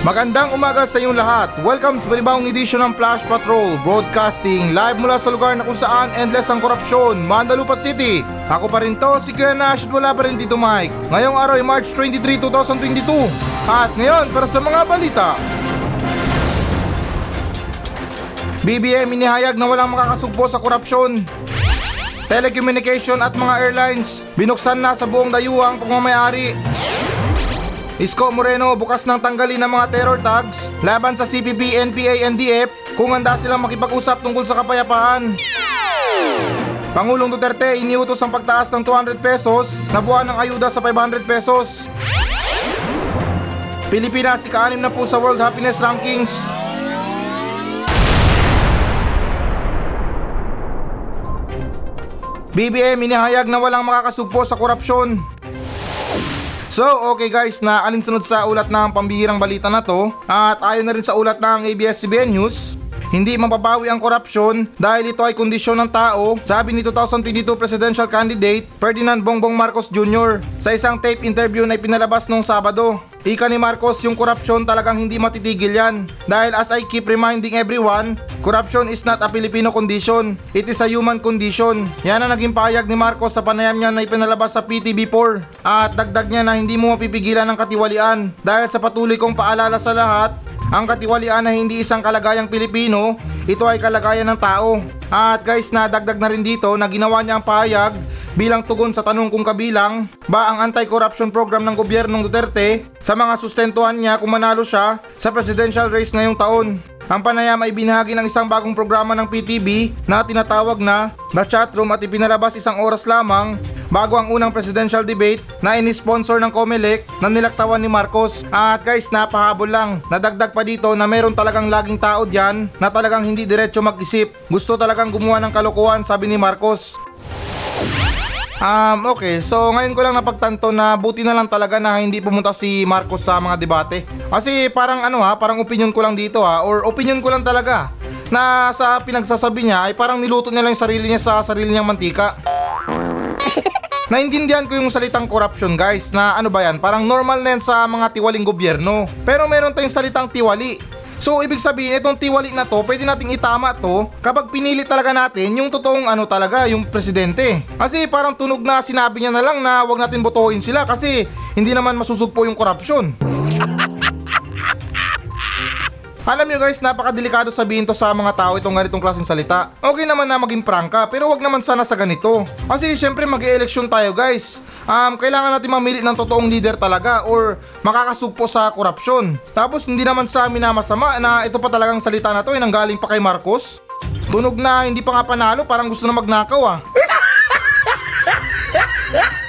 Magandang umaga sa inyong lahat. Welcome sa panibawang edisyon ng Flash Patrol Broadcasting live mula sa lugar na kung saan endless ang korupsyon, Mandalupa City. Ako pa rin to, si Kuya Nash at wala pa rin dito Mike. Ngayong araw ay March 23, 2022. At ngayon, para sa mga balita. BBM inihayag na walang makakasugpo sa korupsyon. Telecommunication at mga airlines, binuksan na sa buong dayuhang pagmamayari. Isko Moreno bukas nang tanggalin ang mga terror tags laban sa CPP, NPA, NDF kung handa silang makipag-usap tungkol sa kapayapaan. Pangulong Duterte iniutos ang pagtaas ng 200 pesos na buwan ng ayuda sa 500 pesos. Pilipinas ika-anim na po sa World Happiness Rankings. BBM inihayag na walang makakasugpo sa korupsyon. So, okay guys, na alinsunod sa ulat ng pambihirang balita na to at ayon na rin sa ulat ng ABS-CBN News, hindi mapapawi ang korupsyon dahil ito ay kondisyon ng tao, sabi ni 2022 presidential candidate Ferdinand Bongbong Marcos Jr. sa isang tape interview na ipinalabas noong Sabado. Ika ni Marcos, yung korupsyon talagang hindi matitigil yan. Dahil as I keep reminding everyone, corruption is not a Filipino condition. It is a human condition. Yan ang naging payag ni Marcos sa panayam niya na ipinalabas sa PTV4. At dagdag niya na hindi mo mapipigilan ang katiwalian. Dahil sa patuloy kong paalala sa lahat, ang katiwalian ay hindi isang kalagayang Pilipino, ito ay kalagayan ng tao. At guys, nadagdag na rin dito na ginawa niya ang pahayag bilang tugon sa tanong kung kabilang ba ang anti-corruption program ng gobyernong Duterte sa mga sustentuhan niya kung manalo siya sa presidential race ngayong taon. Ang panayam ay binahagi ng isang bagong programa ng PTV na tinatawag na The Chatroom at ipinalabas isang oras lamang bago ang unang presidential debate na inisponsor ng Comelec na nilaktawan ni Marcos. At guys, napahabol lang. Nadagdag pa dito na meron talagang laging tao dyan na talagang hindi diretso mag-isip. Gusto talagang gumawa ng kalokohan sabi ni Marcos. Um, okay. So, ngayon ko lang napagtanto na buti na lang talaga na hindi pumunta si Marcos sa mga debate. Kasi parang ano ha, parang opinion ko lang dito ha, or opinion ko lang talaga na sa pinagsasabi niya ay parang niluto niya lang yung sarili niya sa sarili niyang mantika. Naintindihan ko yung salitang corruption guys na ano ba yan, parang normal na yan sa mga tiwaling gobyerno. Pero meron tayong salitang tiwali So ibig sabihin itong tiwali na to pwede nating itama to kapag pinili talaga natin yung totoong ano talaga yung presidente. Kasi parang tunog na sinabi niya na lang na wag natin botohin sila kasi hindi naman masusugpo yung korupsyon. Alam nyo guys, napakadelikado sabihin to sa mga tao itong ganitong klaseng salita. Okay naman na maging prangka, pero wag naman sana sa ganito. Kasi syempre mag eleksyon tayo guys. Um, kailangan natin mamili ng totoong leader talaga or makakasugpo sa korupsyon. Tapos hindi naman sa amin na masama na ito pa talagang salita na to ay nanggaling pa kay Marcos. Tunog na hindi pa nga panalo, parang gusto na magnakaw ah.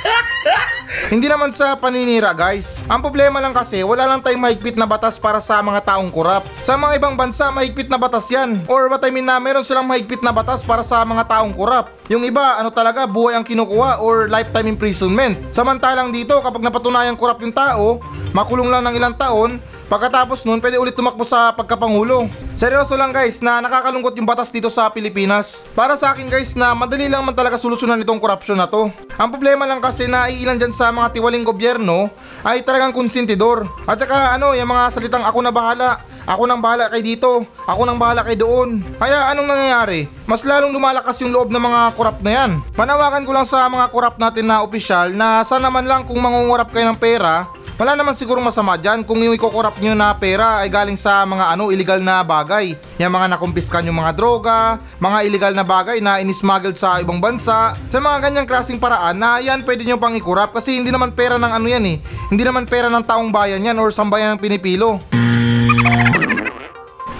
Hindi naman sa paninira guys. Ang problema lang kasi wala lang tayong mahigpit na batas para sa mga taong kurap. Sa mga ibang bansa mahigpit na batas yan. Or what I mean na meron silang mahigpit na batas para sa mga taong kurap. Yung iba ano talaga buhay ang kinukuha or lifetime imprisonment. Samantalang dito kapag napatunayan kurap yung tao, makulong lang ng ilang taon, Pagkatapos nun, pwede ulit tumakbo sa pagkapangulo. Seryoso lang guys na nakakalungkot yung batas dito sa Pilipinas. Para sa akin guys na madali lang man talaga solusyonan itong korupsyon na to. Ang problema lang kasi na iilan dyan sa mga tiwaling gobyerno ay talagang konsentidor. At saka ano, yung mga salitang ako na bahala, ako nang bahala kay dito, ako nang bahala kay doon. Kaya anong nangyayari? Mas lalong lumalakas yung loob ng mga korap na yan. Panawagan ko lang sa mga korap natin na opisyal na sana man lang kung mangungurap kayo ng pera, wala naman siguro masama dyan kung yung ikokorap nyo na pera ay galing sa mga ano illegal na bagay. Yung mga nakumpiskan yung mga droga, mga illegal na bagay na inismuggled sa ibang bansa. Sa mga ganyang klaseng paraan na yan pwede nyo pang ikorap kasi hindi naman pera ng ano yan eh. Hindi naman pera ng taong bayan yan or sambayan ng Pinipilo.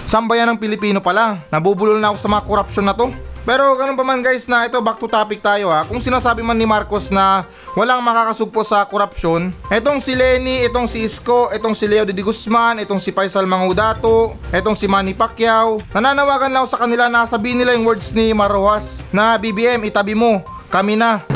Sambayan ng Pilipino pala. Nabubulol na ako sa mga korupsyon na to. Pero ganun pa man guys na ito back to topic tayo ha. Kung sinasabi man ni Marcos na walang makakasugpo sa korupsyon, etong si Lenny, itong si Isko, itong si Leo de Guzman, itong si Faisal Mangudato, itong si Manny Pacquiao, nananawagan lang sa kanila na sabihin nila yung words ni Marojas na BBM itabi mo, kami na.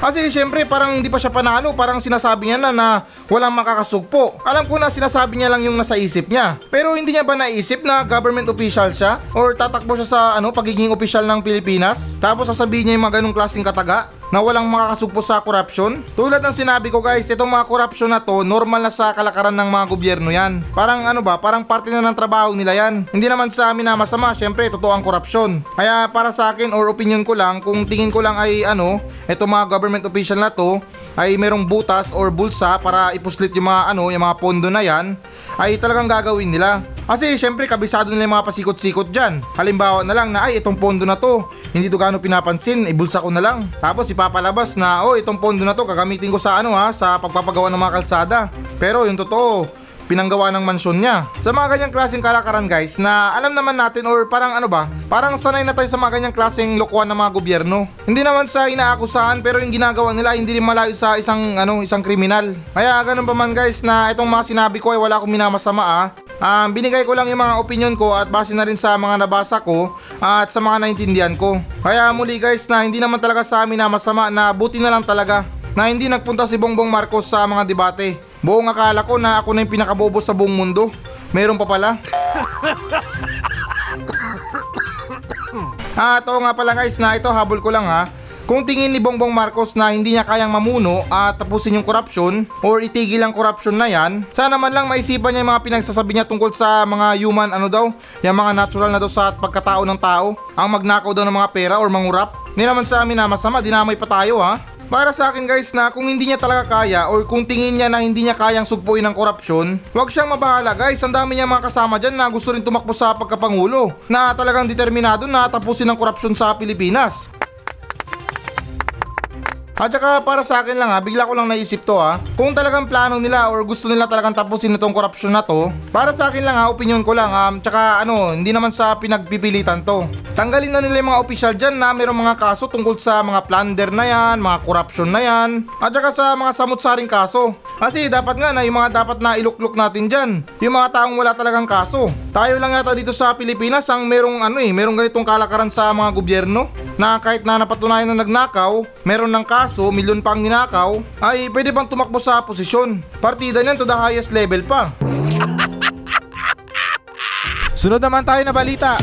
Kasi syempre parang hindi pa siya panalo, parang sinasabi niya na na walang makakasugpo. Alam ko na sinasabi niya lang yung nasa isip niya. Pero hindi niya ba naisip na government official siya? Or tatakbo siya sa ano pagiging official ng Pilipinas? Tapos sasabihin niya yung mga ganong klaseng kataga? Na walang makakasugpo sa korupsyon? Tulad ng sinabi ko guys, itong mga korupsyon na to, normal na sa kalakaran ng mga gobyerno yan. Parang ano ba, parang parte na ng trabaho nila yan. Hindi naman sa amin na masama, syempre totoo ang korupsyon. Kaya para sa akin or opinion ko lang, kung tingin ko lang ay ano, itong mga government official na to, ay merong butas or bulsa para ipuslit yung mga ano, yung mga pondo na yan, ay talagang gagawin nila. Kasi syempre kabisado nila yung mga pasikot-sikot dyan. Halimbawa na lang na ay itong pondo na to, hindi to gaano pinapansin, ibulsa ko na lang. Tapos ipapalabas na oh itong pondo na to gagamitin ko sa ano ha, sa pagpapagawa ng mga kalsada. Pero yung totoo, pinanggawa ng mansyon niya. Sa mga ganyang klaseng kalakaran guys na alam naman natin or parang ano ba, parang sanay na tayo sa mga ganyang klaseng lokohan ng mga gobyerno. Hindi naman sa inaakusahan pero yung ginagawa nila hindi rin malayo sa isang ano, isang kriminal. Kaya ganun pa man guys na itong mga sinabi ko ay wala akong minamasama ah. Um, binigay ko lang yung mga opinion ko at base na rin sa mga nabasa ko at sa mga naintindihan ko. Kaya muli guys na hindi naman talaga sa amin na masama na buti na lang talaga na hindi nagpunta si Bongbong Marcos sa mga debate. Buong akala ko na ako na yung pinakabobo sa buong mundo. Meron pa pala. Ah, ito nga pala guys na ito habol ko lang ha. Kung tingin ni Bongbong Marcos na hindi niya kayang mamuno at tapusin yung korupsyon or itigil ang korupsyon na yan, sana man lang maisipan niya yung mga pinagsasabi niya tungkol sa mga human ano daw, yung mga natural na daw sa pagkatao ng tao, ang magnakaw daw ng mga pera or mangurap. Hindi naman sa amin na masama, dinamay pa tayo ha. Para sa akin guys na kung hindi niya talaga kaya or kung tingin niya na hindi niya kayang sugpuin ng korupsyon, wag siyang mabahala guys. Ang dami niya mga kasama dyan na gusto rin tumakbo sa pagkapangulo na talagang determinado na tapusin ang korupsyon sa Pilipinas. At saka para sa akin lang ha, bigla ko lang naisip to ha. Kung talagang plano nila or gusto nila talagang tapusin itong korupsyon na to, para sa akin lang ha, opinion ko lang um, tsaka ano, hindi naman sa pinagpipilitan to. Tanggalin na nila yung mga opisyal dyan na mayroong mga kaso tungkol sa mga plunder na yan, mga korupsyon na yan, at saka sa mga samut-saring kaso. Kasi dapat nga na yung mga dapat na ilukluk natin dyan, yung mga taong wala talagang kaso. Tayo lang yata dito sa Pilipinas ang merong ano eh, merong ganitong kalakaran sa mga gobyerno na kahit na napatunayan na nagnakaw, meron ng kaso, milyon pa ang ninakaw, ay pwede bang tumakbo sa posisyon. Partida niyan to the highest level pa. Sunod naman tayo na balita.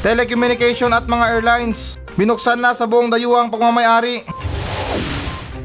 Telecommunication at mga airlines, binuksan na sa buong dayuhang pagmamayari.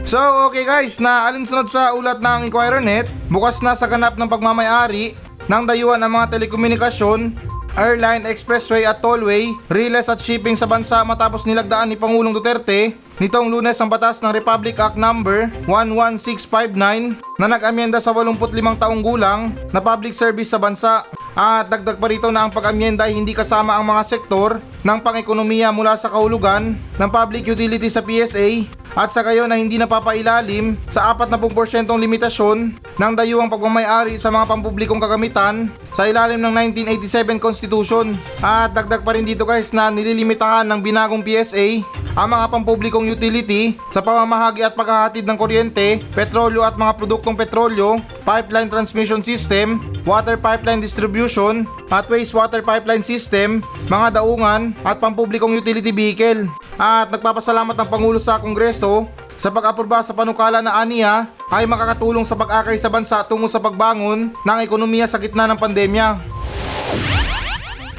So okay guys, na alinsunod sa ulat ng Inquirer.net, bukas na sa ganap ng pagmamayari ng dayuhan ng mga telekomunikasyon, airline, expressway at tollway, relays at shipping sa bansa matapos nilagdaan ni Pangulong Duterte nitong lunes ang batas ng Republic Act number 11659 na nag-amyenda sa 85 taong gulang na public service sa bansa. At dagdag pa rito na ang pag-amyenda ay hindi kasama ang mga sektor ng pang-ekonomiya mula sa kahulugan ng public utility sa PSA at sa gayon na hindi napapailalim sa 40% limitasyon ng dayuhang pagmamayari sa mga pampublikong kagamitan sa ilalim ng 1987 Constitution. At dagdag pa rin dito guys na nililimitahan ng binagong PSA ang mga pampublikong utility sa pamamahagi at paghahatid ng kuryente, petrolyo at mga produktong petrolyo, pipeline transmission system, water pipeline distribution, at wastewater pipeline system, mga daungan at pampublikong utility vehicle. At nagpapasalamat ang Pangulo sa Kongreso sa pag-aproba sa panukala na aniya ay makakatulong sa pag-akay sa bansa tungo sa pagbangon ng ekonomiya sa gitna ng pandemya.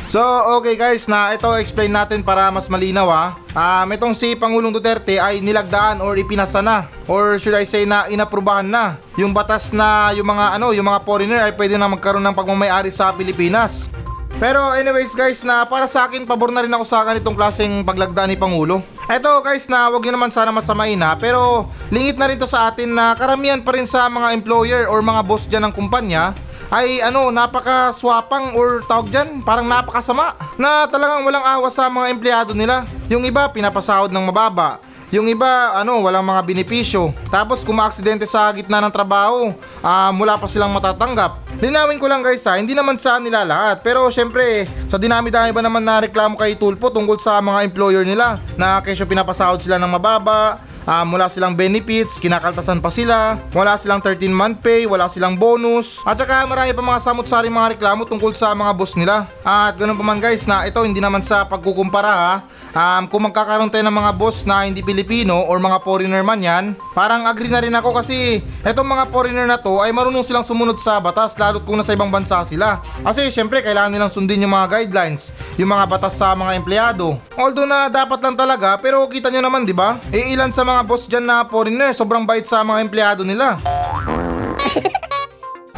So, okay guys, na ito explain natin para mas malinaw ha. Um, itong si Pangulong Duterte ay nilagdaan or ipinasa na or should I say na inaprubahan na yung batas na yung mga ano, yung mga foreigner ay pwede na magkaroon ng pagmamayari sa Pilipinas. Pero anyways guys na para sa akin pabor na rin ako sa ganitong klaseng paglagda ni Pangulo. Eto guys na wag nyo naman sana masamain ha pero lingit na rin to sa atin na karamihan pa rin sa mga employer or mga boss dyan ng kumpanya ay ano napaka-swapang or tawag dyan parang napakasama na talagang walang awa sa mga empleyado nila. Yung iba pinapasahod ng mababa, yung iba, ano, walang mga benepisyo. Tapos kung maaksidente sa gitna ng trabaho, ah, mula pa silang matatanggap. Linawin ko lang guys ha, hindi naman sa nila lahat. Pero syempre, sa dinami-dami ba naman na reklamo kay Tulpo tungkol sa mga employer nila na kesyo pinapasahod sila ng mababa, Ah, wala silang benefits, kinakaltasan pa sila, wala silang 13 month pay, wala silang bonus, at saka marami pa mga samot-saring mga reklamo tungkol sa mga boss nila. At ganun pa man guys na ito hindi naman sa pagkukumpara ha. Um, kung magkakaroon tayo ng mga boss na hindi Pilipino or mga foreigner man yan, parang agree na rin ako kasi etong mga foreigner na to ay marunong silang sumunod sa batas lalo't kung nasa ibang bansa sila. Kasi syempre kailangan nilang sundin yung mga guidelines, yung mga batas sa mga empleyado. Although na dapat lang talaga pero kita nyo naman di ba? E ilan sa mga boss dyan na foreigner sobrang bait sa mga empleyado nila.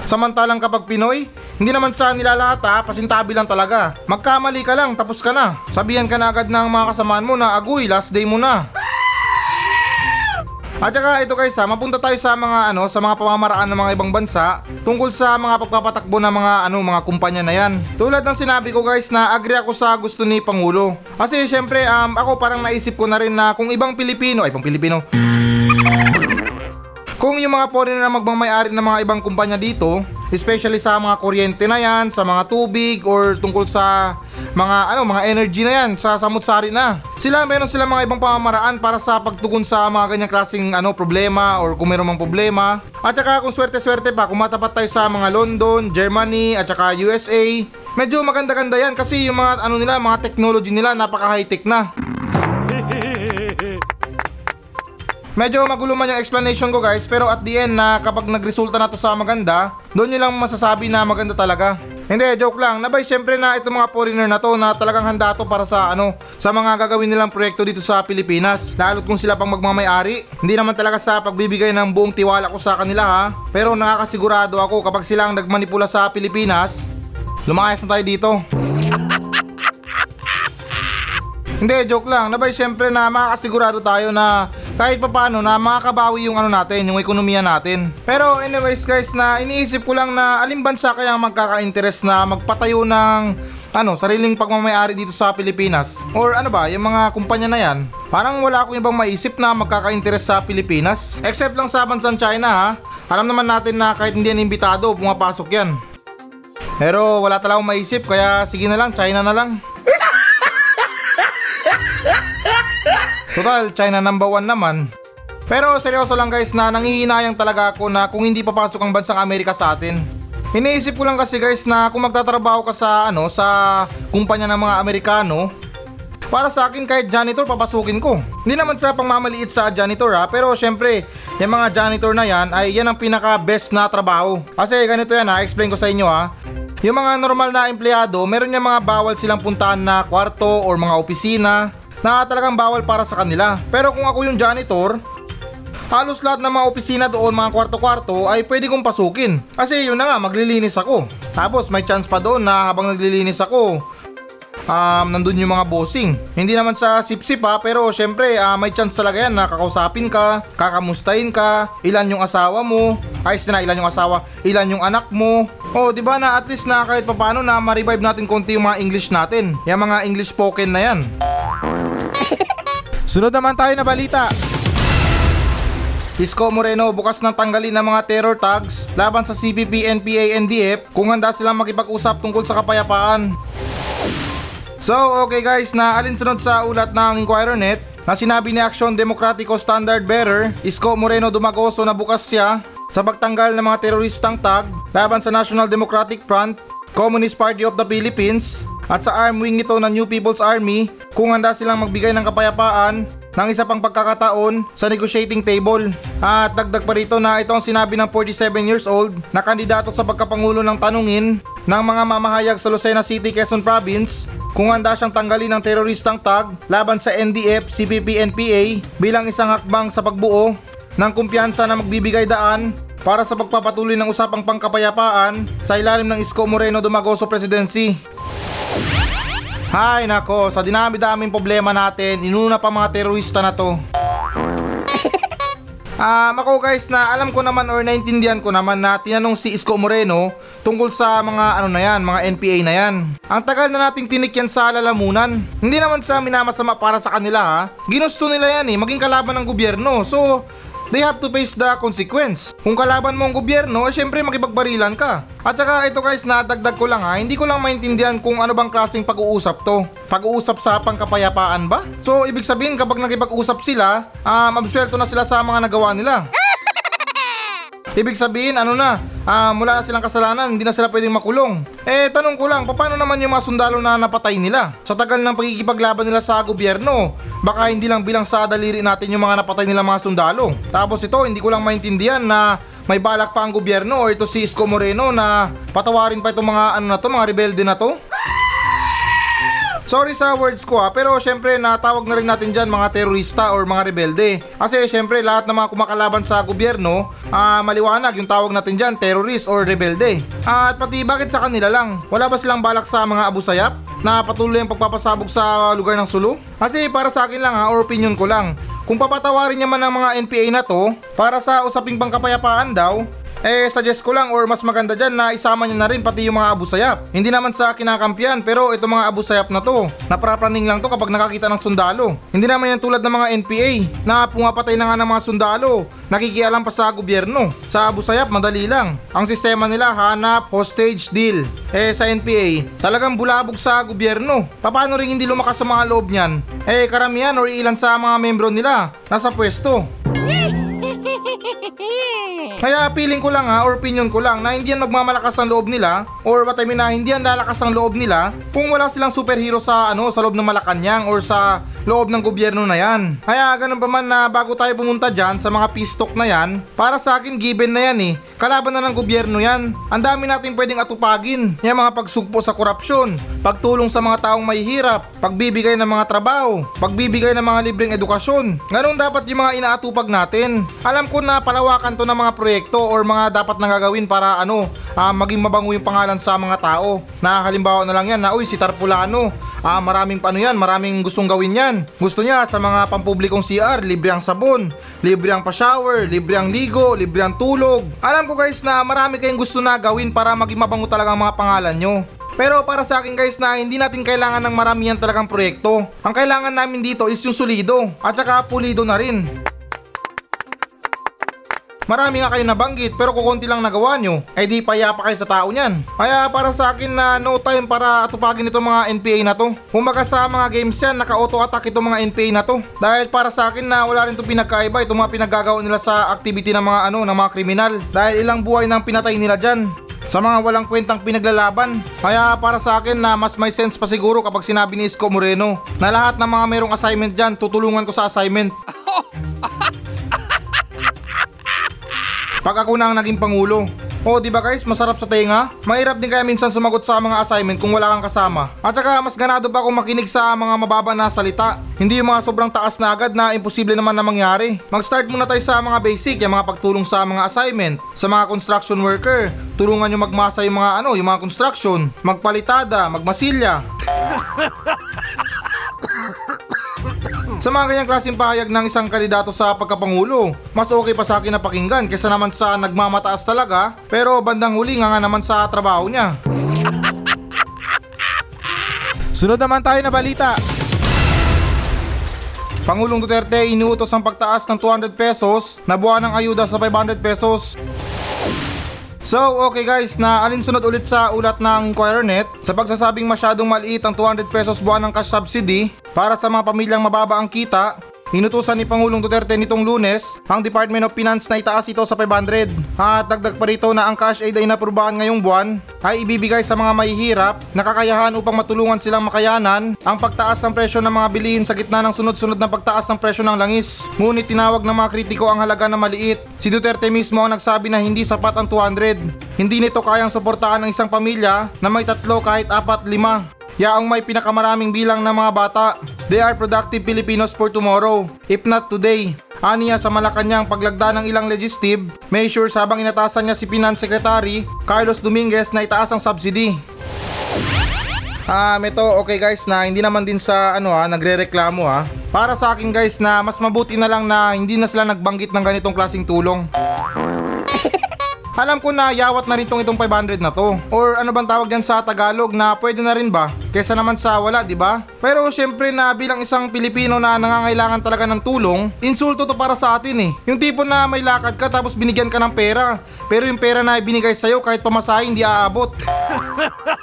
Samantalang kapag Pinoy, hindi naman sa nilalahat ha, pasintabi lang talaga. Magkamali ka lang, tapos ka na. Sabihan ka na agad ng mga kasamaan mo na agoy, last day mo na. At saka ito guys ha, mapunta tayo sa mga ano, sa mga pamamaraan ng mga ibang bansa tungkol sa mga pagpapatakbo ng mga ano, mga kumpanya na yan. Tulad ng sinabi ko guys na agree ako sa gusto ni Pangulo. Kasi syempre um, ako parang naisip ko na rin na kung ibang Pilipino, ay pang Pilipino, kung yung mga foreigner na magmamayari ng mga ibang kumpanya dito, especially sa mga kuryente na yan, sa mga tubig or tungkol sa mga ano, mga energy na yan, sa samut-sari na. Sila meron sila mga ibang pamamaraan para sa pagtugon sa mga ganyang klaseng ano problema or kung meron mang problema. At saka kung swerte-swerte pa, kung matapat tayo sa mga London, Germany at saka USA, medyo maganda-ganda yan kasi yung mga ano nila, mga technology nila napaka high-tech na. Medyo magulo man yung explanation ko guys pero at the end na kapag nagresulta na to sa maganda, doon nyo lang masasabi na maganda talaga. Hindi, joke lang. Nabay syempre na itong mga foreigner na to na talagang handa to para sa ano, sa mga gagawin nilang proyekto dito sa Pilipinas. Lalo't kung sila pang magmamayari. Hindi naman talaga sa pagbibigay ng buong tiwala ko sa kanila ha. Pero nakakasigurado ako kapag sila ang nagmanipula sa Pilipinas, lumayas na tayo dito. Hindi, joke lang. Nabay syempre na makakasigurado tayo na kahit papano na makakabawi yung ano natin, yung ekonomiya natin. Pero anyways guys, na iniisip ko lang na alin bansa kaya magkaka-interest na magpatayo ng ano, sariling pagmamayari dito sa Pilipinas. Or ano ba, yung mga kumpanya na yan. Parang wala akong ibang maisip na magkaka-interest sa Pilipinas. Except lang sa bansang China ha. Alam naman natin na kahit hindi yan imbitado, pumapasok yan. Pero wala talagang maisip kaya sige na lang, China na lang. Total, China number one naman. Pero seryoso lang guys na nangihinayang talaga ako na kung hindi papasok ang bansang Amerika sa atin. Iniisip ko lang kasi guys na kung magtatrabaho ka sa ano sa kumpanya ng mga Amerikano, para sa akin kahit janitor papasukin ko. Hindi naman sa pangmamaliit sa janitor ha, pero syempre, yung mga janitor na yan ay yan ang pinaka best na trabaho. Kasi ganito yan ha, explain ko sa inyo ha. Yung mga normal na empleyado, meron yung mga bawal silang puntahan na kwarto or mga opisina na talagang bawal para sa kanila. Pero kung ako yung janitor, halos lahat ng mga opisina doon, mga kwarto-kwarto ay pwede kong pasukin. Kasi yun na nga, maglilinis ako. Tapos may chance pa doon na habang naglilinis ako, um, nandun yung mga bossing. Hindi naman sa sip-sip ha, pero syempre uh, may chance talaga yan na kakausapin ka, kakamustahin ka, ilan yung asawa mo, ayos na ilan yung asawa, ilan yung anak mo. Oh, di ba na at least na kahit papaano na ma-revive natin konti yung mga English natin. Yung mga English spoken na yan. Sunod naman tayo na balita. Isko Moreno bukas nang tanggalin ng mga terror tags laban sa CPP, NPA, NDF kung handa silang makipag-usap tungkol sa kapayapaan. So okay guys, na alinsunod sa ulat ng Inquirer.net na sinabi ni Action Democratico Standard Bearer, Isko Moreno Dumagoso na bukas siya sa pagtanggal ng mga teroristang tag laban sa National Democratic Front, Communist Party of the Philippines at sa arm wing nito ng New People's Army kung handa silang magbigay ng kapayapaan ng isa pang pagkakataon sa negotiating table. At dagdag pa rito na ito ang sinabi ng 47 years old na kandidato sa pagkapangulo ng tanungin ng mga mamahayag sa Lucena City, Quezon Province kung handa siyang tanggalin ng teroristang tag laban sa NDF, CPP, NPA bilang isang hakbang sa pagbuo ng kumpiyansa na magbibigay daan para sa pagpapatuloy ng usapang pangkapayapaan sa ilalim ng Isko Moreno Dumagoso Presidency. Hay nako, sa dinami-daming problema natin, inuna pa mga terorista na to. Ah, um, ako guys na alam ko naman or naintindihan ko naman na tinanong si Isko Moreno tungkol sa mga ano na yan, mga NPA na yan. Ang tagal na nating tinikyan sa lalamunan. Hindi naman sa minamasama para sa kanila ha. Ginusto nila yan eh, maging kalaban ng gobyerno. So, they have to face the consequence. Kung kalaban mo ang gobyerno, eh, syempre makipagbarilan ka. At saka ito guys, nadagdag ko lang ha, hindi ko lang maintindihan kung ano bang klaseng pag-uusap to. Pag-uusap sa pangkapayapaan ba? So, ibig sabihin kapag nakipag-usap sila, um, absuelto na sila sa mga nagawa nila. Ibig sabihin, ano na, ah, mula na silang kasalanan, hindi na sila pwedeng makulong. Eh, tanong ko lang, paano naman yung mga sundalo na napatay nila? Sa tagal ng pagkikipaglaban nila sa gobyerno, baka hindi lang bilang sa daliri natin yung mga napatay nila mga sundalo. Tapos ito, hindi ko lang maintindihan na may balak pa ang gobyerno o ito si Isko Moreno na patawarin pa itong mga ano na to, mga rebelde na to. Sorry sa words ko ha, pero syempre natawag na rin natin dyan mga terorista or mga rebelde. Kasi syempre lahat ng mga kumakalaban sa gobyerno, ah maliwanag yung tawag natin dyan, terrorist or rebelde. at pati bakit sa kanila lang? Wala ba silang balak sa mga abu sayap na patuloy ang pagpapasabog sa lugar ng Sulu? Kasi para sa akin lang ha, or opinion ko lang, kung papatawarin niya man ang mga NPA na to, para sa usaping pangkapayapaan daw, eh suggest ko lang or mas maganda dyan na isama niya na rin pati yung mga abu sayap. Hindi naman sa kinakampiyan pero ito mga abu sayap na to, naprapraning lang to kapag nakakita ng sundalo. Hindi naman yan tulad ng mga NPA na pumapatay na nga ng mga sundalo, nakikialam pa sa gobyerno. Sa abu sayap madali lang. Ang sistema nila hanap hostage deal. Eh sa NPA, talagang bulabog sa gobyerno. Paano rin hindi lumakas sa mga loob niyan? Eh karamihan or ilan sa mga membro nila nasa pwesto. Kaya feeling ko lang ha, or opinion ko lang na hindi yan magmamalakas ang loob nila or what I mean na hindi yan lalakas ang loob nila kung wala silang superhero sa ano sa loob ng Malacanang or sa loob ng gobyerno na yan. Kaya ganun pa man na bago tayo pumunta dyan sa mga talk na yan, para sa akin given na yan eh. Kalaban na ng gobyerno yan. Ang dami natin pwedeng atupagin. Yung mga pagsugpo sa korupsyon, pagtulong sa mga taong mahihirap, pagbibigay ng mga trabaho, pagbibigay ng mga libreng edukasyon. Ganun dapat yung mga inaatupag natin. Alam ko na palawakan to ng mga proyekto or mga dapat nang gagawin para ano, ah, maging mabango yung pangalan sa mga tao. Na halimbawa na lang yan na uy si Tarpulano, ah, maraming ano yan, maraming gustong gawin yan. Gusto niya sa mga pampublikong CR, libre ang sabon, libre ang pa-shower, libre ang ligo, libre ang tulog. Alam ko guys na marami kayong gusto na gawin para maging mabango talaga ang mga pangalan nyo. Pero para sa akin guys na hindi natin kailangan ng maramihan talagang proyekto. Ang kailangan namin dito is yung solido at saka pulido na rin. Marami nga kayo nabanggit pero kukunti lang nagawa nyo, ay di payapa kayo sa tao niyan. Kaya para sa akin na no time para atupagin itong mga NPA na to. Kumbaga sa mga games yan, naka-auto attack itong mga NPA na to. Dahil para sa akin na wala rin itong pinagkaiba itong mga pinagagawa nila sa activity ng mga ano, ng mga kriminal. Dahil ilang buhay nang pinatay nila dyan sa mga walang kwentang pinaglalaban. Kaya para sa akin na mas may sense pa siguro kapag sinabi ni Isko Moreno na lahat ng mga merong assignment dyan, tutulungan ko sa assignment. Pag ako na ang naging pangulo. O di ba guys, masarap sa tenga? Mahirap din kaya minsan sumagot sa mga assignment kung wala kang kasama. At saka mas ganado pa akong makinig sa mga mababa na salita. Hindi yung mga sobrang taas na agad na imposible naman na mangyari. Mag-start muna tayo sa mga basic, yung mga pagtulong sa mga assignment, sa mga construction worker. Tulungan nyo magmasa yung mga ano, yung mga construction, magpalitada, magmasilya. Sa mga ganyang klaseng pahayag ng isang kandidato sa pagkapangulo, mas okay pa sa akin na pakinggan kesa naman sa nagmamataas talaga pero bandang huli nga nga naman sa trabaho niya. Sunod naman tayo na balita. Pangulong Duterte inuutos ang pagtaas ng 200 pesos na buwan ng ayuda sa 500 pesos. So, okay guys, na alinsunod ulit sa ulat ng Inquirer.net sa pagsasabing masyadong maliit ang 200 pesos buwan ng cash subsidy para sa mga pamilyang mababa ang kita Inutusan ni Pangulong Duterte nitong lunes ang Department of Finance na itaas ito sa 500 at dagdag pa rito na ang cash aid ay naprubahan ngayong buwan ay ibibigay sa mga mahihirap na kakayahan upang matulungan silang makayanan ang pagtaas ng presyo ng mga bilihin sa gitna ng sunod-sunod na pagtaas ng presyo ng langis. Ngunit tinawag ng mga kritiko ang halaga na maliit. Si Duterte mismo ang nagsabi na hindi sapat ang 200. Hindi nito kayang suportahan ng isang pamilya na may tatlo kahit apat lima yaong may pinakamaraming bilang ng mga bata. They are productive Filipinos for tomorrow, if not today. Aniya sa Malacanang paglagda ng ilang legislative measures habang inatasan niya si Finance Secretary Carlos Dominguez na itaas ang subsidy. Ah, um, ito okay guys na hindi naman din sa ano ha, nagrereklamo ha. Para sa akin guys na mas mabuti na lang na hindi na sila nagbanggit ng ganitong klasing tulong. Alam ko na yawat na rin tong itong 500 na to. Or ano bang tawag dyan sa Tagalog na pwede na rin ba? Kesa naman sa wala, di ba? Pero syempre na bilang isang Pilipino na nangangailangan talaga ng tulong, insulto to para sa atin eh. Yung tipo na may lakad ka tapos binigyan ka ng pera. Pero yung pera na binigay sa'yo kahit pamasahe hindi aabot.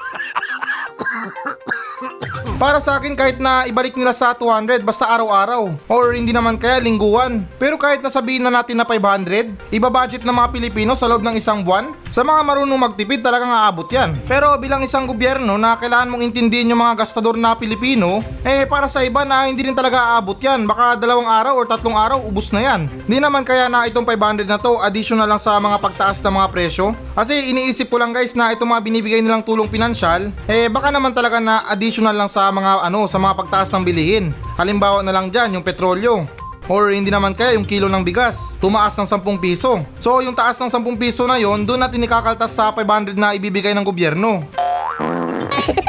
Para sa akin kahit na ibalik nila sa 200 basta araw-araw or hindi naman kaya lingguan. Pero kahit nasabihin na natin na 500, ibabudget ng mga Pilipino sa loob ng isang buwan, sa mga marunong magtipid talagang aabot yan. Pero bilang isang gobyerno na kailangan mong intindihin yung mga gastador na Pilipino, eh para sa iba na hindi rin talaga aabot yan. Baka dalawang araw or tatlong araw ubus na yan. Hindi naman kaya na itong 500 na to additional lang sa mga pagtaas ng mga presyo. Kasi iniisip ko lang guys na itong mga binibigay nilang tulong pinansyal, eh baka naman talaga na additional lang sa mga ano sa mga pagtaas ng bilihin. Halimbawa na lang dyan yung petrolyo. Or hindi naman kaya yung kilo ng bigas, tumaas ng 10 piso. So yung taas ng 10 piso na yon, doon natin ikakaltas sa 500 na ibibigay ng gobyerno.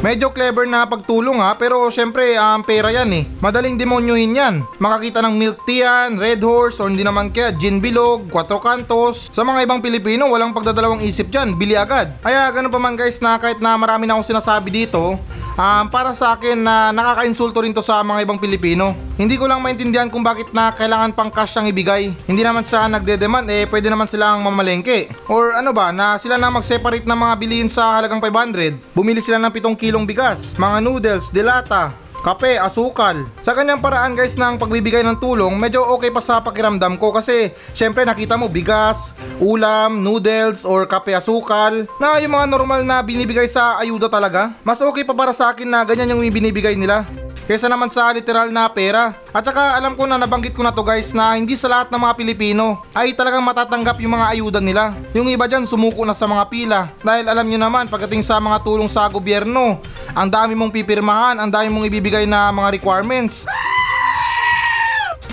Medyo clever na pagtulong ha, pero syempre ang pera yan eh. Madaling demonyohin yan. Makakita ng milk tea yan, red horse, o hindi naman kaya gin bilog, quattro cantos. Sa mga ibang Pilipino, walang pagdadalawang isip dyan, bili agad. Kaya ganun pa man guys na kahit na marami na akong sinasabi dito, um, para sa akin na nakaka-insulto rin to sa mga ibang Pilipino. Hindi ko lang maintindihan kung bakit na kailangan pang cash ang ibigay. Hindi naman sa nagde-demand eh pwede naman silang mamalengke. Or ano ba na sila na mag-separate ng mga bilihin sa halagang 500. Bumili sila ng 7 kilong bigas, mga noodles, delata, kape, asukal. Sa kanyang paraan guys ng pagbibigay ng tulong, medyo okay pa sa pakiramdam ko kasi syempre nakita mo bigas, ulam, noodles, or kape asukal na yung mga normal na binibigay sa ayuda talaga. Mas okay pa para sa akin na ganyan yung binibigay nila kesa naman sa literal na pera. At saka alam ko na nabanggit ko na to guys na hindi sa lahat ng mga Pilipino ay talagang matatanggap yung mga ayuda nila. Yung iba dyan sumuko na sa mga pila dahil alam nyo naman pagdating sa mga tulong sa gobyerno, ang dami mong pipirmahan, ang dami mong ibibigay na mga requirements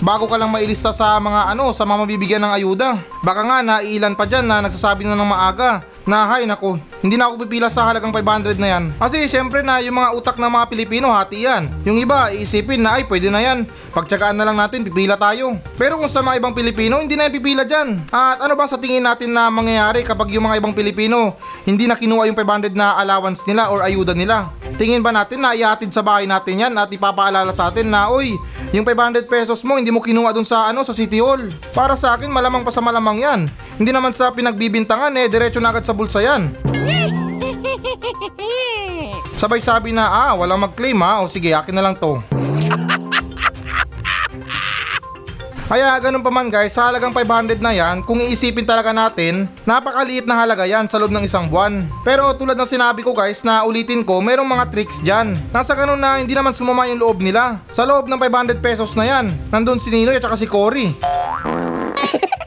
bago ka lang mailista sa mga ano sa mga mabibigyan ng ayuda. Baka nga naiilan pa dyan na nagsasabi na ng maaga na hay nako, hindi na ako pipila sa halagang 500 na yan. Kasi syempre na yung mga utak ng mga Pilipino hati yan. Yung iba iisipin na ay pwede na yan. Pagtsagaan na lang natin pipila tayo. Pero kung sa mga ibang Pilipino hindi na yan pipila dyan. At ano ba sa tingin natin na mangyayari kapag yung mga ibang Pilipino hindi na kinuha yung 500 na allowance nila or ayuda nila? Tingin ba natin na iatid sa bahay natin yan at ipapaalala sa atin na oy, yung 500 pesos mo hindi mo kinuha dun sa ano sa City Hall. Para sa akin malamang pa sa malamang yan. Hindi naman sa pinagbibintangan eh, diretso na agad sa bulsa yan. Sabay sabi na, ah, walang mag-claim ha, o sige, akin na lang to. Kaya ganun pa man guys, sa halagang 500 na yan, kung iisipin talaga natin, napakaliit na halaga yan sa loob ng isang buwan. Pero tulad ng sinabi ko guys na ulitin ko, merong mga tricks dyan. Nasa ganun na hindi naman sumama yung loob nila. Sa loob ng 500 pesos na yan, nandun si Ninoy at saka si Cory.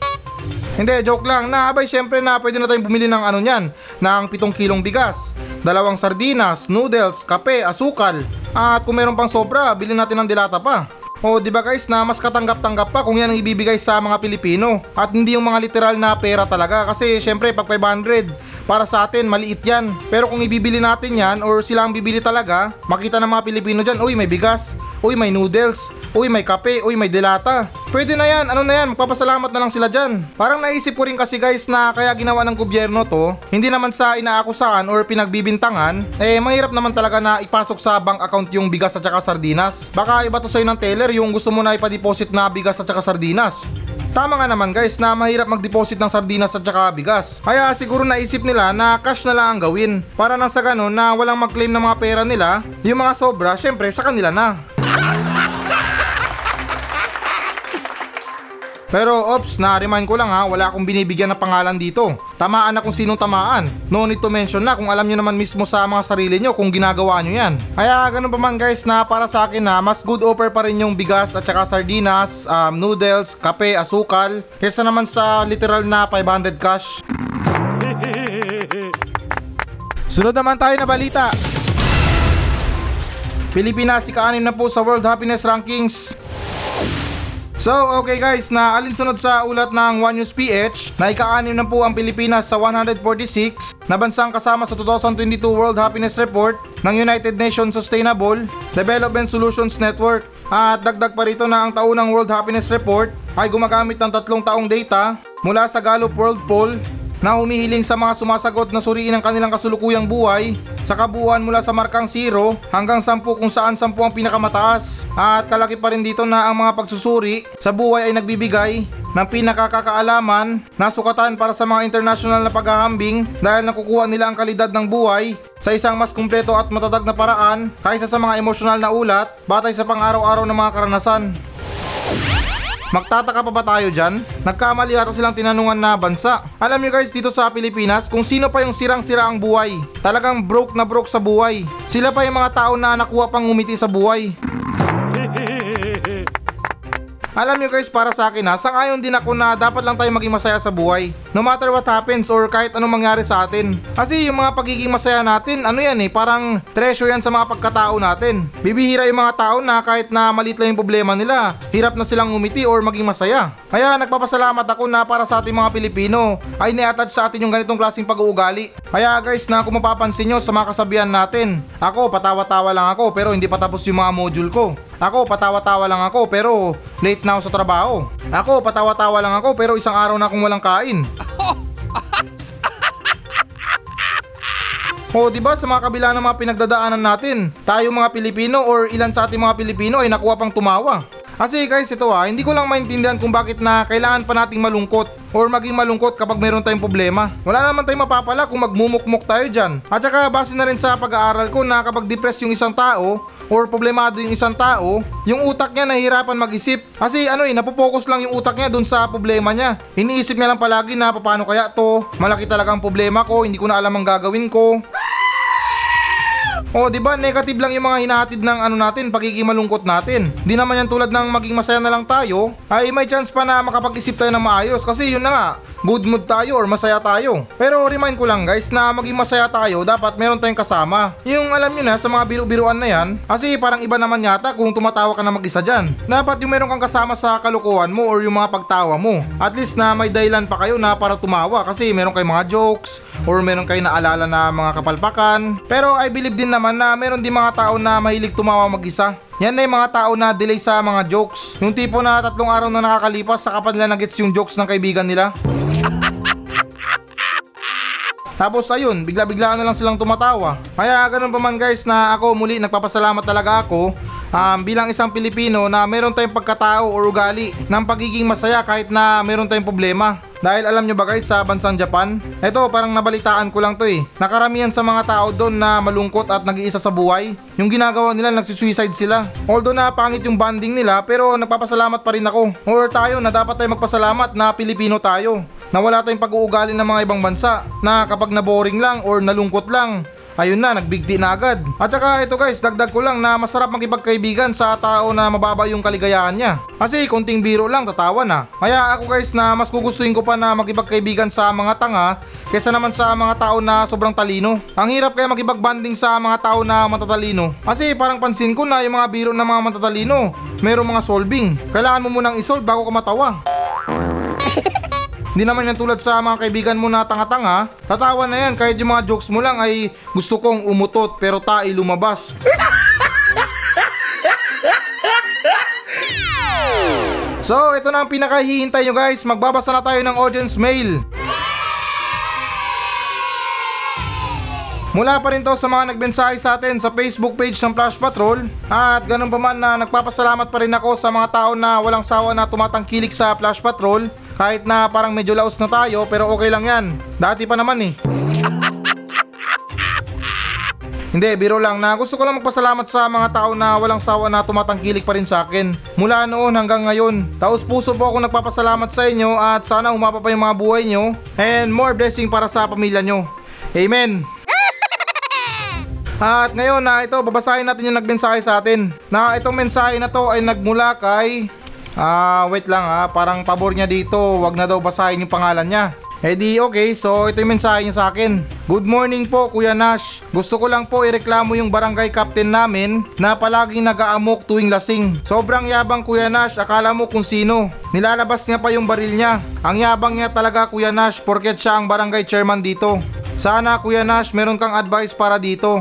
Hindi, joke lang. Na, abay, syempre na pwede na tayong bumili ng ano niyan, ng 7 kilong bigas, dalawang sardinas, noodles, kape, asukal. At kung meron pang sobra, bilhin natin ng dilata pa. O, di ba guys, na mas katanggap-tanggap pa kung yan ang ibibigay sa mga Pilipino at hindi yung mga literal na pera talaga kasi syempre pag 500 para sa atin maliit yan. Pero kung ibibili natin yan or sila ang bibili talaga, makita ng mga Pilipino dyan, uy may bigas, uy may noodles, uy may kape, uy may delata. Pwede na yan, ano na yan, magpapasalamat na lang sila dyan. Parang naisip ko rin kasi guys na kaya ginawa ng gobyerno to, hindi naman sa inaakusahan or pinagbibintangan, eh mahirap naman talaga na ipasok sa bank account yung bigas at saka sardinas. Baka iba to sa'yo ng teller yung gusto mo na ipadeposit na bigas at saka sardinas. Tama nga naman guys na mahirap mag-deposit ng sardinas at saka bigas. Kaya siguro naisip nila na cash na lang ang gawin. Para nang sa ganun na walang mag-claim ng mga pera nila, yung mga sobra syempre sa kanila na. Pero ops, na-remind ko lang ha, wala akong binibigyan ng pangalan dito. Tamaan na kung sinong tamaan. No need to mention na kung alam nyo naman mismo sa mga sarili nyo kung ginagawa nyo yan. Kaya ganun pa man guys na para sa akin na mas good offer pa rin yung bigas at saka sardinas, um, noodles, kape, asukal, kesa naman sa literal na 500 cash. Sunod naman tayo na balita. Pilipinas ika-anim na po sa World Happiness Rankings. So, okay guys, na alinsunod sa ulat ng One News PH, na ika-anim na po ang Pilipinas sa 146 na bansang kasama sa 2022 World Happiness Report ng United Nations Sustainable Development Solutions Network. At dagdag pa rito na ang taunang World Happiness Report ay gumagamit ng tatlong taong data mula sa Gallup World Poll na humihiling sa mga sumasagot na suriin ang kanilang kasulukuyang buhay sa kabuuan mula sa markang 0 hanggang 10 kung saan 10 ang pinakamataas. At kalaki pa rin dito na ang mga pagsusuri sa buhay ay nagbibigay ng pinakakakaalaman na sukatan para sa mga international na paghahambing dahil nakukuha nila ang kalidad ng buhay sa isang mas kumpleto at matatag na paraan kaysa sa mga emosyonal na ulat batay sa pang-araw-araw ng mga karanasan. Magtataka pa ba tayo dyan? Nagkamali ata silang tinanungan na bansa. Alam nyo guys dito sa Pilipinas kung sino pa yung sirang-sira ang buhay. Talagang broke na broke sa buhay. Sila pa yung mga tao na nakuha pang ngumiti sa buhay. Alam nyo guys, para sa akin ha, sangayon din ako na dapat lang tayo maging masaya sa buhay. No matter what happens or kahit anong mangyari sa atin. Kasi yung mga pagiging masaya natin, ano yan eh, parang treasure yan sa mga pagkatao natin. Bibihira yung mga tao na kahit na maliit lang yung problema nila, hirap na silang umiti or maging masaya. Kaya nagpapasalamat ako na para sa ating mga Pilipino ay ni-attach sa atin yung ganitong klaseng pag-uugali. Kaya guys, na kung mapapansin nyo sa mga kasabihan natin, ako patawa-tawa lang ako pero hindi pa tapos yung mga module ko. Ako, patawa-tawa lang ako pero late na ako sa trabaho. Ako, patawa-tawa lang ako pero isang araw na akong walang kain. O, di ba sa mga kabila ng mga pinagdadaanan natin, tayo mga Pilipino or ilan sa ating mga Pilipino ay nakuha pang tumawa. Kasi guys, ito ha, hindi ko lang maintindihan kung bakit na kailangan pa nating malungkot or maging malungkot kapag meron tayong problema. Wala naman tayong mapapala kung magmumukmok tayo dyan. At saka base na rin sa pag-aaral ko na kapag depressed yung isang tao or problemado yung isang tao, yung utak niya nahihirapan mag-isip. Kasi ano eh, napopokus lang yung utak niya dun sa problema niya. Iniisip niya lang palagi na paano kaya to, malaki talaga ang problema ko, hindi ko na alam ang gagawin ko. O, di ba negative lang yung mga hinahatid ng ano natin, pagiging malungkot natin. Di naman yan tulad ng maging masaya na lang tayo, ay may chance pa na makapag-isip tayo ng maayos kasi yun na nga, good mood tayo or masaya tayo. Pero remind ko lang guys na maging masaya tayo, dapat meron tayong kasama. Yung alam nyo na sa mga biru-biruan na yan, kasi parang iba naman yata kung tumatawa ka na mag-isa dyan. Dapat yung meron kang kasama sa kalukuhan mo or yung mga pagtawa mo. At least na may dahilan pa kayo na para tumawa kasi meron kayong mga jokes or meron kayong naalala na mga kapalpakan. Pero I believe din naman na meron din mga tao na mahilig tumawa mag-isa. Yan na yung mga tao na delay sa mga jokes. Yung tipo na tatlong araw na nakakalipas saka pa nila nagets yung jokes ng kaibigan nila. Tapos ayun, bigla-bigla na lang silang tumatawa. Kaya ganun pa man guys na ako muli nagpapasalamat talaga ako um, bilang isang Pilipino na meron tayong pagkatao or ugali ng pagiging masaya kahit na meron tayong problema. Dahil alam nyo ba guys sa bansang Japan, eto parang nabalitaan ko lang to eh. Nakaramihan sa mga tao doon na malungkot at nag-iisa sa buhay. Yung ginagawa nila nagsisuicide sila. Although na pangit yung bonding nila pero nagpapasalamat pa rin ako. Or tayo na dapat tayo magpasalamat na Pilipino tayo. Na wala tayong pag-uugali ng mga ibang bansa na kapag na-boring lang or nalungkot lang, ayun na, nagbigti na agad. At saka ito guys, dagdag ko lang na masarap makipagkaibigan sa tao na mababa yung kaligayahan niya. Kasi konting biro lang, tatawa na. Kaya ako guys na mas gugustuhin ko pa na makipagkaibigan sa mga tanga kesa naman sa mga tao na sobrang talino. Ang hirap kaya makipagbanding sa mga tao na matatalino. Kasi parang pansin ko na yung mga biro ng mga matatalino, merong mga solving. Kailangan mo munang isolve bago ka matawa. Hindi naman yan tulad sa mga kaibigan mo na tanga-tanga. Tatawa na yan kahit yung mga jokes mo lang ay gusto kong umutot pero tai lumabas. So, ito na ang pinakahihintay nyo guys. Magbabasa na tayo ng audience mail. Mula pa rin to sa mga nagbensahe sa atin sa Facebook page ng Flash Patrol at ganun pa man na nagpapasalamat pa rin ako sa mga tao na walang sawa na tumatangkilik sa Flash Patrol kahit na parang medyo laos na tayo pero okay lang yan. Dati pa naman eh. Hindi, biro lang na gusto ko lang magpasalamat sa mga tao na walang sawa na tumatangkilik pa rin sa akin. Mula noon hanggang ngayon. Taos puso po ako nagpapasalamat sa inyo at sana umapa pa yung mga buhay nyo and more blessing para sa pamilya nyo. Amen. At ngayon na ito, babasahin natin yung nagmensahe sa atin. Na itong mensahe na to ay nagmula kay... Ah, wait lang ha, parang pabor niya dito, wag na daw basahin yung pangalan niya. Eh di okay, so ito yung mensahe niya sa akin. Good morning po Kuya Nash. Gusto ko lang po ireklamo yung barangay captain namin na palaging nag-aamok tuwing lasing. Sobrang yabang Kuya Nash, akala mo kung sino. Nilalabas niya pa yung baril niya. Ang yabang niya talaga Kuya Nash porket siya ang barangay chairman dito. Sana Kuya Nash meron kang advice para dito.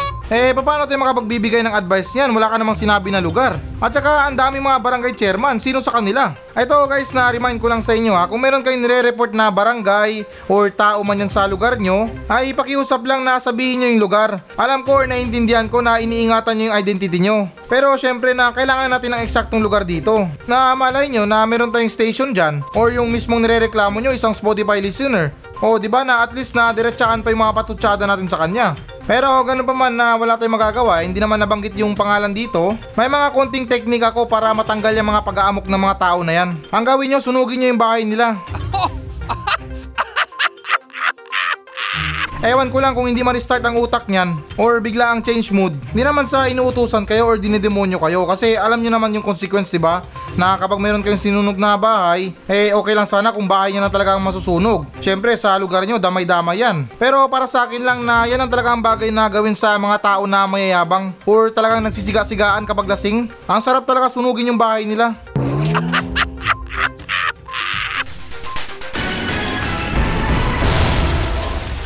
Eh, paano tayo makapagbibigay ng advice niyan? Wala ka namang sinabi na lugar. At saka, ang dami mga barangay chairman. Sino sa kanila? Ito guys, na-remind ko lang sa inyo ha. Kung meron kayong nire-report na barangay or tao man yan sa lugar nyo, ay pakiusap lang na sabihin nyo yung lugar. Alam ko or naiintindihan ko na iniingatan nyo yung identity nyo. Pero syempre na kailangan natin ng eksaktong lugar dito. Na malay nyo na meron tayong station dyan or yung mismong nire-reklamo nyo isang Spotify listener. O di ba na at least na diretsaan pa yung mga patutsada natin sa kanya. Pero ganun pa man na wala tayong magagawa, hindi naman nabanggit yung pangalan dito. May mga konting teknik ako para matanggal yung mga pag-aamok ng mga tao na yan. Ang gawin nyo, sunugin nyo yung bahay nila. Ewan ko lang kung hindi ma-restart ang utak niyan or bigla ang change mood. Hindi naman sa inuutusan kayo or dinidemonyo kayo kasi alam niyo naman yung consequence, 'di ba? Na kapag meron kayong sinunog na bahay, eh okay lang sana kung bahay niya na talaga ang masusunog. Syempre sa lugar niyo damay-damay yan. Pero para sa akin lang na yan ang talagang bagay na gawin sa mga tao na mayayabang or talagang nagsisiga-sigaan kapag lasing. Ang sarap talaga sunugin yung bahay nila.